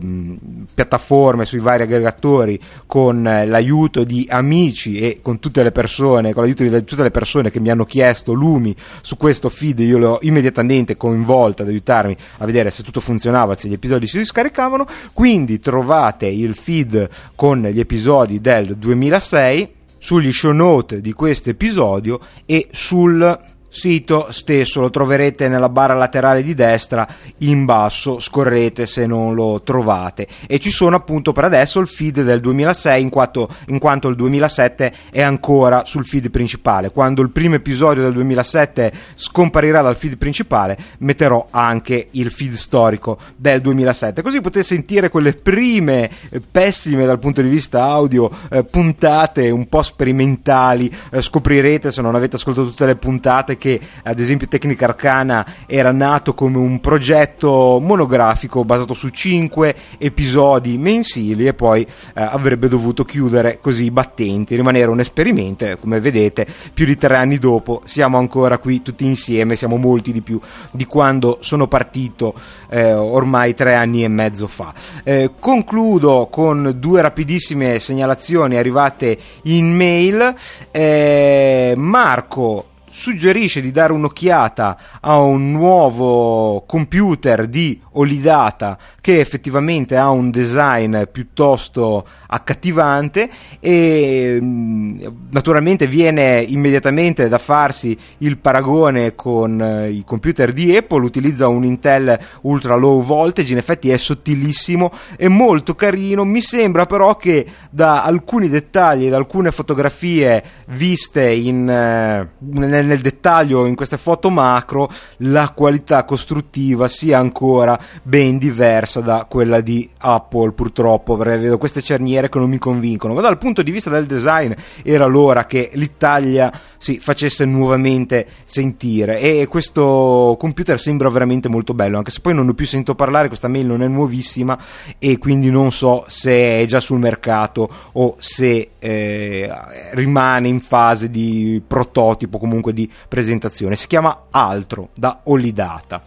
piattaforme, sui vari aggregatori con l'aiuto di amici e con tutte le persone, con l'aiuto di tutte le persone che mi hanno chiesto lumi su questo feed, io le ho immediatamente coinvolto ad aiutarmi a vedere se tutto funzionava, se gli episodi si scaricavano, quindi trovate il feed con gli episodi del 2006 sugli show note di questo episodio e sul sito stesso lo troverete nella barra laterale di destra in basso scorrete se non lo trovate. E ci sono appunto per adesso il feed del 2006 in quanto, in quanto il 2007 è ancora sul feed principale. Quando il primo episodio del 2007 scomparirà dal feed principale metterò anche il feed storico del 2007 così potete sentire quelle prime eh, pessime dal punto di vista audio eh, puntate un po' sperimentali eh, scoprirete se non avete ascoltato tutte le puntate che ad esempio Tecnica Arcana era nato come un progetto monografico basato su 5 episodi mensili e poi eh, avrebbe dovuto chiudere così i battenti, rimanere un esperimento, come vedete più di tre anni dopo siamo ancora qui tutti insieme, siamo molti di più di quando sono partito eh, ormai tre anni e mezzo fa. Eh, concludo con due rapidissime segnalazioni arrivate in mail. Eh, Marco suggerisce di dare un'occhiata a un nuovo computer di Olidata che effettivamente ha un design piuttosto accattivante e mm, naturalmente viene immediatamente da farsi il paragone con eh, i computer di Apple, utilizza un Intel ultra low voltage, in effetti è sottilissimo e molto carino, mi sembra però che da alcuni dettagli da alcune fotografie viste in, eh, nel, nel dettaglio in queste foto macro la qualità costruttiva sia ancora ben diversa da quella di Apple purtroppo perché vedo queste cerniere che non mi convincono. Ma dal punto di vista del design era l'ora che l'Italia si facesse nuovamente sentire. E questo computer sembra veramente molto bello anche se poi non ho più sentito parlare questa mail non è nuovissima e quindi non so se è già sul mercato o se eh, rimane in fase di prototipo comunque di presentazione. Si chiama Altro da Olidata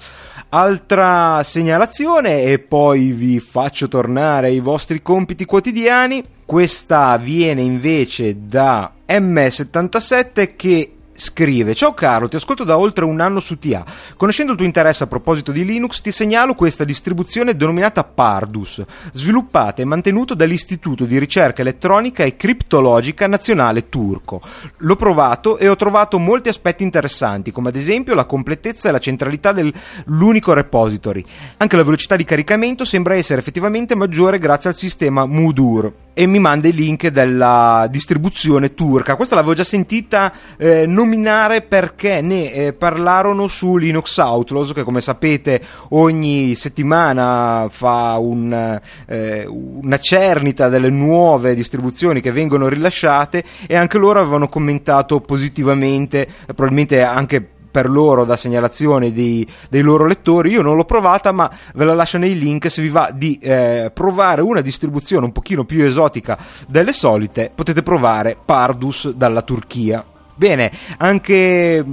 Altra segnalazione e poi vi faccio tornare ai vostri compiti quotidiani. Questa viene invece da M77 che scrive Ciao Carlo, ti ascolto da oltre un anno su TA. Conoscendo il tuo interesse a proposito di Linux, ti segnalo questa distribuzione denominata Pardus, sviluppata e mantenuta dall'Istituto di Ricerca Elettronica e Criptologica Nazionale Turco. L'ho provato e ho trovato molti aspetti interessanti, come ad esempio la completezza e la centralità dell'unico repository. Anche la velocità di caricamento sembra essere effettivamente maggiore grazie al sistema Mudur e mi manda i link della distribuzione turca. Questa l'avevo già sentita eh, nominare perché ne eh, parlarono su Linux Outlaws, che come sapete ogni settimana fa un, eh, una cernita delle nuove distribuzioni che vengono rilasciate e anche loro avevano commentato positivamente, probabilmente anche per loro da segnalazione di, dei loro lettori. Io non l'ho provata, ma ve la lascio nei link. Se vi va di eh, provare una distribuzione un pochino più esotica delle solite, potete provare Pardus dalla Turchia. Bene, anche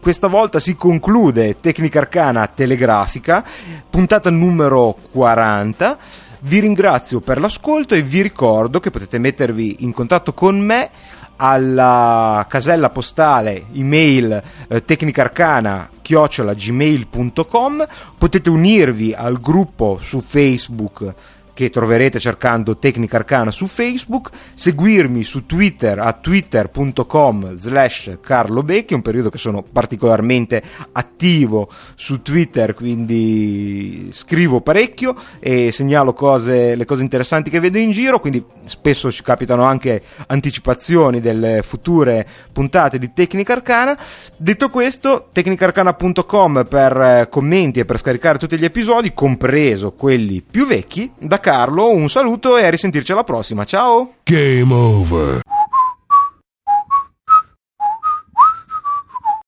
questa volta si conclude Tecnica Arcana Telegrafica, puntata numero 40. Vi ringrazio per l'ascolto e vi ricordo che potete mettervi in contatto con me alla casella postale email eh, tecnicarcana chiocciolagmail.com potete unirvi al gruppo su Facebook che troverete cercando Tecnica Arcana su Facebook, seguirmi su Twitter a twitter.com slash Carlo Becchi, un periodo che sono particolarmente attivo su Twitter, quindi scrivo parecchio e segnalo cose, le cose interessanti che vedo in giro, quindi spesso ci capitano anche anticipazioni delle future puntate di Tecnica Arcana. Detto questo, tecnicarcana.com per commenti e per scaricare tutti gli episodi, compreso quelli più vecchi, da Carlo, un saluto e a risentirci alla prossima. Ciao! Game over.